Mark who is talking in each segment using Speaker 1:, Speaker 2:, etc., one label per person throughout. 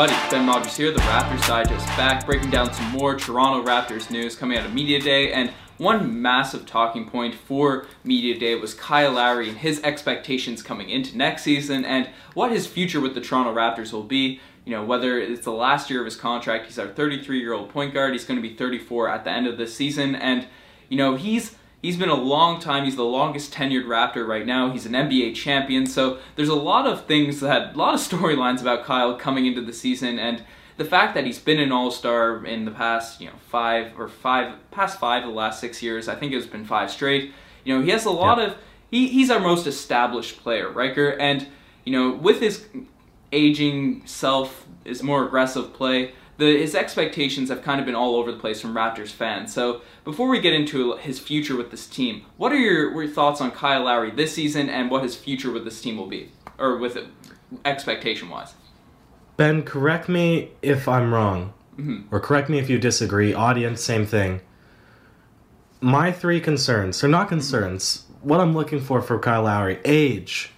Speaker 1: everybody, Ben Rogers here, the Raptors Digest, back breaking down some more Toronto Raptors news coming out of Media Day. And one massive talking point for Media Day was Kyle Lowry and his expectations coming into next season and what his future with the Toronto Raptors will be. You know, whether it's the last year of his contract, he's our 33 year old point guard, he's going to be 34 at the end of this season. And, you know, he's He's been a long time. He's the longest tenured Raptor right now. He's an NBA champion. So there's a lot of things that, a lot of storylines about Kyle coming into the season, and the fact that he's been an All Star in the past, you know, five or five, past five of the last six years. I think it's been five straight. You know, he has a lot of. He, he's our most established player, Riker, and you know, with his aging self, his more aggressive play the, his expectations have kind of been all over the place from Raptors fans. So before we get into his future with this team, what are your, your thoughts on Kyle Lowry this season and what his future with this team will be, or with it, expectation wise?
Speaker 2: Ben, correct me if I'm wrong, mm-hmm. or correct me if you disagree. Audience, same thing. My three concerns, or not concerns, what I'm looking for for Kyle Lowry: age,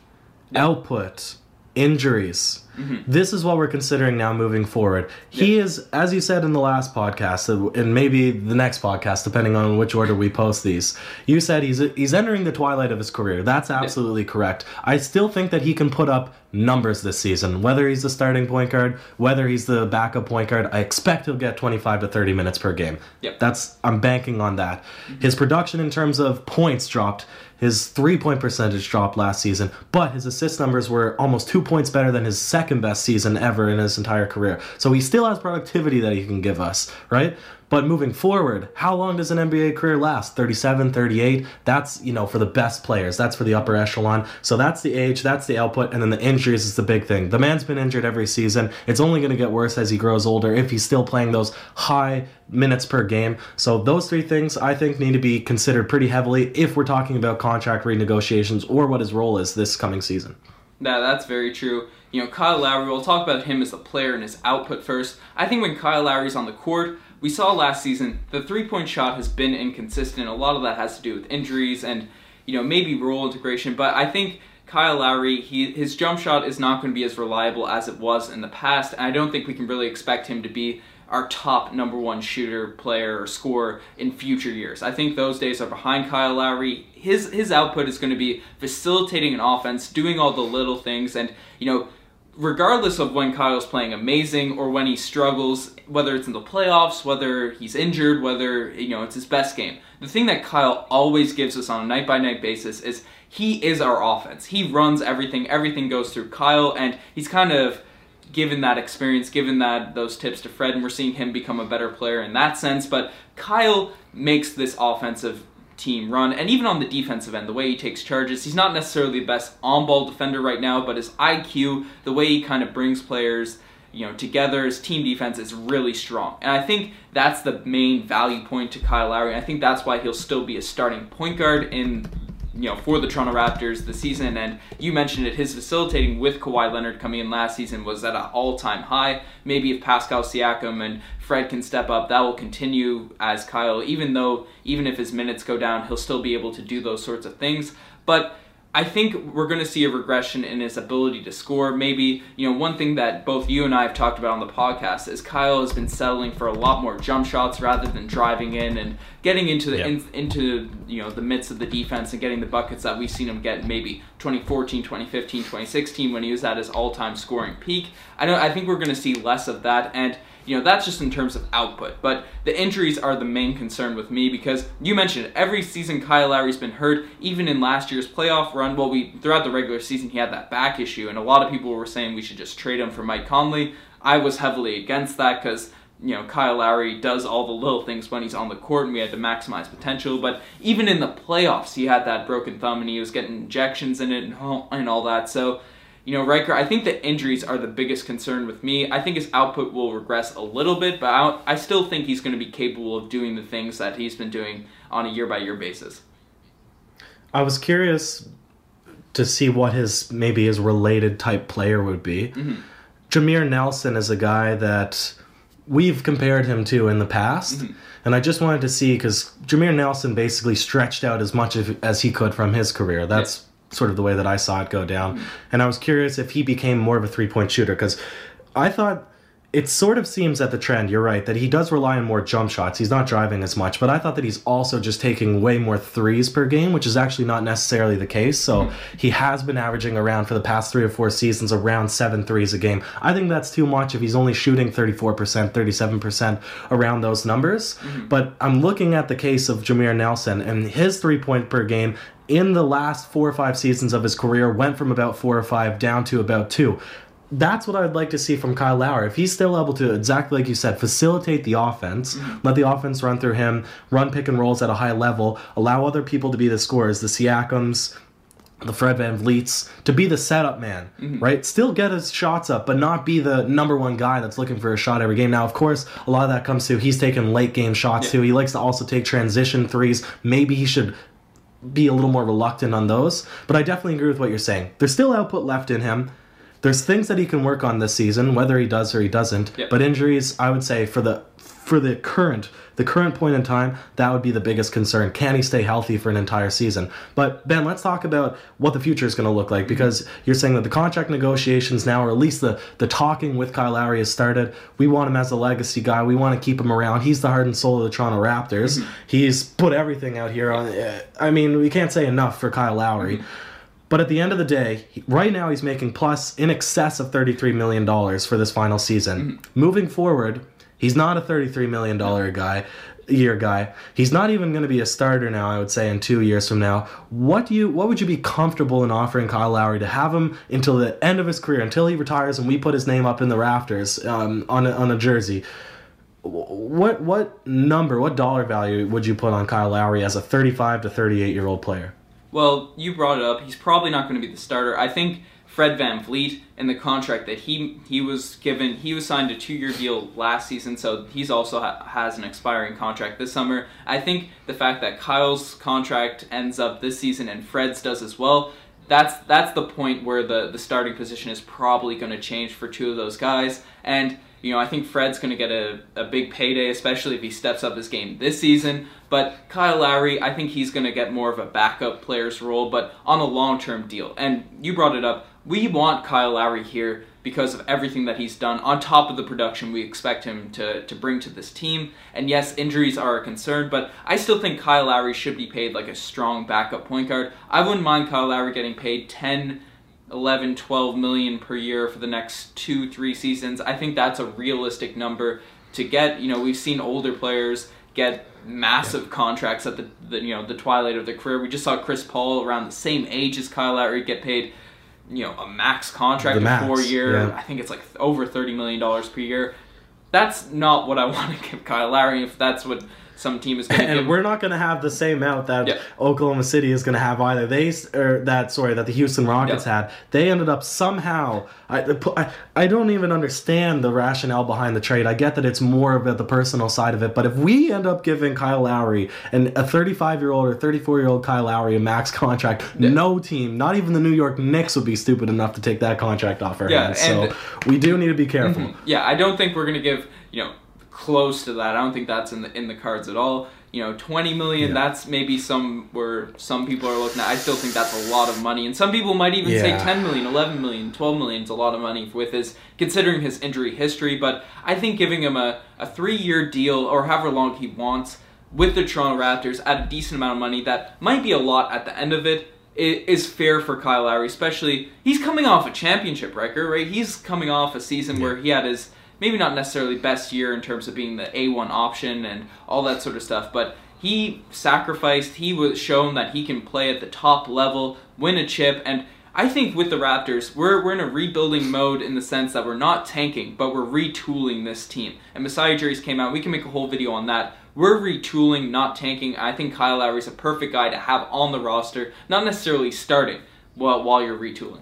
Speaker 2: output, injuries. Mm-hmm. This is what we're considering now moving forward. He is, as you said in the last podcast, and maybe the next podcast, depending on which order we post these. You said he's he's entering the twilight of his career. That's absolutely correct. I still think that he can put up numbers this season. Whether he's the starting point guard, whether he's the backup point guard, I expect he'll get 25 to 30 minutes per game.
Speaker 1: Yep.
Speaker 2: That's I'm banking on that. Mm-hmm. His production in terms of points dropped his three point percentage dropped last season, but his assist numbers were almost two points better than his second best season ever in his entire career. So he still has productivity that he can give us, right? But moving forward, how long does an NBA career last? 37, 38? That's, you know, for the best players. That's for the upper echelon. So that's the age, that's the output, and then the injuries is the big thing. The man's been injured every season. It's only going to get worse as he grows older if he's still playing those high minutes per game. So those three things I think need to be considered pretty heavily if we're talking about contract renegotiations or what his role is this coming season.
Speaker 1: Yeah, that's very true. You know, Kyle Lowry, we'll talk about him as a player and his output first. I think when Kyle Lowry's on the court, we saw last season the three point shot has been inconsistent. A lot of that has to do with injuries and you know maybe role integration. But I think Kyle Lowry, he, his jump shot is not going to be as reliable as it was in the past, and I don't think we can really expect him to be our top number one shooter, player, or scorer in future years. I think those days are behind Kyle Lowry. His his output is going to be facilitating an offense, doing all the little things, and you know regardless of when Kyle's playing amazing or when he struggles, whether it's in the playoffs, whether he's injured, whether you know it's his best game. The thing that Kyle always gives us on a night by night basis is he is our offense. He runs everything. Everything goes through Kyle, and he's kind of given that experience, given that those tips to Fred, and we're seeing him become a better player in that sense. But Kyle makes this offensive team run. And even on the defensive end, the way he takes charges, he's not necessarily the best on ball defender right now, but his IQ, the way he kind of brings players you know, together, his team defense is really strong. And I think that's the main value point to Kyle Lowry. I think that's why he'll still be a starting point guard in you know, for the Toronto Raptors this season. And you mentioned it, his facilitating with Kawhi Leonard coming in last season was at an all-time high. Maybe if Pascal Siakam and Fred can step up, that will continue as Kyle, even though, even if his minutes go down, he'll still be able to do those sorts of things. But I think we're going to see a regression in his ability to score. Maybe, you know, one thing that both you and I have talked about on the podcast is Kyle has been settling for a lot more jump shots rather than driving in and getting into the yep. in, into you know the midst of the defense and getting the buckets that we've seen him get maybe 2014, 2015, 2016 when he was at his all-time scoring peak. I know I think we're going to see less of that and you know, that's just in terms of output. But the injuries are the main concern with me because you mentioned every season Kyle Lowry's been hurt. Even in last year's playoff run, well, we throughout the regular season he had that back issue, and a lot of people were saying we should just trade him for Mike Conley. I was heavily against that because you know, Kyle Lowry does all the little things when he's on the court and we had to maximize potential. But even in the playoffs, he had that broken thumb and he was getting injections in it and all, and all that. So you know, Riker, I think the injuries are the biggest concern with me. I think his output will regress a little bit, but I, I still think he's going to be capable of doing the things that he's been doing on a year by year basis.
Speaker 2: I was curious to see what his maybe his related type player would be. Mm-hmm. Jameer Nelson is a guy that we've compared him to in the past. Mm-hmm. And I just wanted to see because Jameer Nelson basically stretched out as much as he could from his career. That's sort of the way that I saw it go down. Mm-hmm. And I was curious if he became more of a three point shooter because I thought it sort of seems that the trend, you're right, that he does rely on more jump shots. He's not driving as much, but I thought that he's also just taking way more threes per game, which is actually not necessarily the case. So mm-hmm. he has been averaging around for the past three or four seasons around seven threes a game. I think that's too much if he's only shooting 34%, 37% around those numbers. Mm-hmm. But I'm looking at the case of Jameer Nelson and his three point per game in the last four or five seasons of his career went from about four or five down to about two that's what I'd like to see from Kyle Lowry. If he's still able to, exactly like you said, facilitate the offense, mm-hmm. let the offense run through him, run pick and rolls at a high level, allow other people to be the scorers, the Siakams, the Fred Van VanVleets, to be the setup man, mm-hmm. right? Still get his shots up, but not be the number one guy that's looking for a shot every game. Now, of course, a lot of that comes to he's taking late game shots yeah. too. He likes to also take transition threes. Maybe he should be a little more reluctant on those. But I definitely agree with what you're saying. There's still output left in him there's things that he can work on this season, whether he does or he doesn't. Yep. But injuries, I would say for the for the current the current point in time, that would be the biggest concern. Can he stay healthy for an entire season? But Ben, let's talk about what the future is going to look like because you're saying that the contract negotiations now, or at least the the talking with Kyle Lowry has started. We want him as a legacy guy. We want to keep him around. He's the heart and soul of the Toronto Raptors. Mm-hmm. He's put everything out here on. I mean, we can't say enough for Kyle Lowry. Mm-hmm. But at the end of the day, right now he's making plus in excess of $33 million for this final season. Mm-hmm. Moving forward, he's not a $33 million guy year guy. He's not even going to be a starter now, I would say in 2 years from now. What do you what would you be comfortable in offering Kyle Lowry to have him until the end of his career until he retires and we put his name up in the rafters um, on a, on a jersey? What what number, what dollar value would you put on Kyle Lowry as a 35 to 38 year old player?
Speaker 1: Well, you brought it up. He's probably not going to be the starter. I think Fred Van VanVleet in the contract that he he was given, he was signed a two-year deal last season, so he's also ha- has an expiring contract this summer. I think the fact that Kyle's contract ends up this season and Fred's does as well, that's that's the point where the the starting position is probably going to change for two of those guys and you know, I think Fred's going to get a, a big payday, especially if he steps up his game this season. But Kyle Lowry, I think he's going to get more of a backup player's role, but on a long term deal. And you brought it up. We want Kyle Lowry here because of everything that he's done on top of the production we expect him to, to bring to this team. And yes, injuries are a concern, but I still think Kyle Lowry should be paid like a strong backup point guard. I wouldn't mind Kyle Lowry getting paid 10 11, 12 million per year for the next two, three seasons. I think that's a realistic number to get. You know, we've seen older players get massive yeah. contracts at the, the, you know the twilight of their career. We just saw Chris Paul around the same age as Kyle Lowry get paid, you know, a max contract the max, four year. Yeah. I think it's like over thirty million dollars per year. That's not what I want to give Kyle Lowry. If that's what some team is going to
Speaker 2: and
Speaker 1: give.
Speaker 2: we're not going to have the same amount that yep. Oklahoma City is going to have either. They or that sorry that the Houston Rockets yep. had. They ended up somehow. I, I I don't even understand the rationale behind the trade. I get that it's more about the personal side of it, but if we end up giving Kyle Lowry and a 35 year old or 34 year old Kyle Lowry a max contract, yeah. no team, not even the New York Knicks, would be stupid enough to take that contract off our yeah, hands. So we do need to be careful. Mm-hmm.
Speaker 1: Yeah, I don't think we're going to give you know close to that. I don't think that's in the in the cards at all. You know, 20 million, yeah. that's maybe some where some people are looking at. I still think that's a lot of money. And some people might even yeah. say 10 million, 11 million, 12 million is a lot of money with his, considering his injury history. But I think giving him a, a three year deal or however long he wants with the Toronto Raptors at a decent amount of money that might be a lot at the end of it is fair for Kyle Lowry, especially he's coming off a championship record, right? He's coming off a season yeah. where he had his maybe not necessarily best year in terms of being the A1 option and all that sort of stuff, but he sacrificed, he was shown that he can play at the top level, win a chip, and I think with the Raptors, we're, we're in a rebuilding mode in the sense that we're not tanking, but we're retooling this team. And Masai Ujiri's came out, we can make a whole video on that. We're retooling, not tanking. I think Kyle Lowry's a perfect guy to have on the roster, not necessarily starting while, while you're retooling.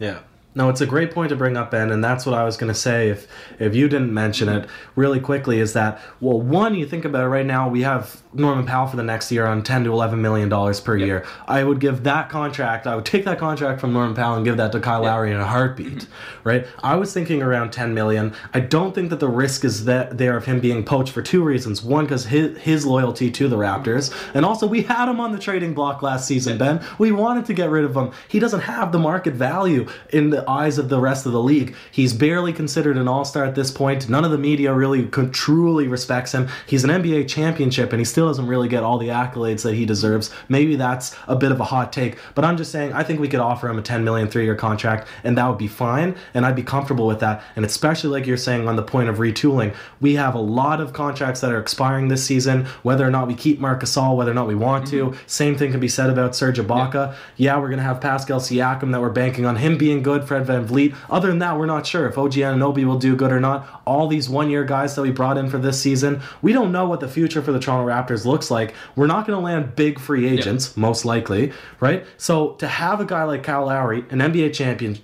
Speaker 2: Yeah. No, it's a great point to bring up, Ben, and that's what I was going to say if if you didn't mention it really quickly. Is that well, one, you think about it right now, we have Norman Powell for the next year on ten to eleven million dollars per yep. year. I would give that contract. I would take that contract from Norman Powell and give that to Kyle yep. Lowry in a heartbeat. Right? I was thinking around ten million. I don't think that the risk is that there of him being poached for two reasons. One, because his his loyalty to the Raptors, and also we had him on the trading block last season. Ben, we wanted to get rid of him. He doesn't have the market value in the the eyes of the rest of the league. He's barely considered an all star at this point. None of the media really could, truly respects him. He's an NBA championship and he still doesn't really get all the accolades that he deserves. Maybe that's a bit of a hot take, but I'm just saying I think we could offer him a 10 million three year contract and that would be fine and I'd be comfortable with that. And especially like you're saying on the point of retooling, we have a lot of contracts that are expiring this season, whether or not we keep Marc Gasol, whether or not we want to. Mm-hmm. Same thing can be said about Serge Ibaka. Yeah, we're going to have Pascal Siakam that we're banking on him being good, Fred VanVleet. Other than that, we're not sure if OG Anunoby will do good or not. All these one year guys that we brought in for this season, we don't know what the future for the Toronto Raptors looks like. We're not going to land big free agents, most likely, right? So to have a guy like Kyle Lowry, an NBA champion,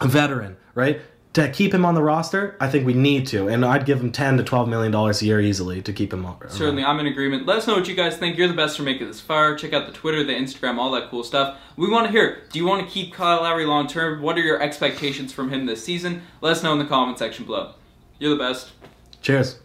Speaker 2: a veteran, right? To keep him on the roster, I think we need to, and I'd give him ten to twelve million dollars a year easily to keep him on.
Speaker 1: Certainly, I'm in agreement. Let us know what you guys think. You're the best for making this far. Check out the Twitter, the Instagram, all that cool stuff. We want to hear. Do you want to keep Kyle Lowry long term? What are your expectations from him this season? Let us know in the comment section below. You're the best.
Speaker 2: Cheers.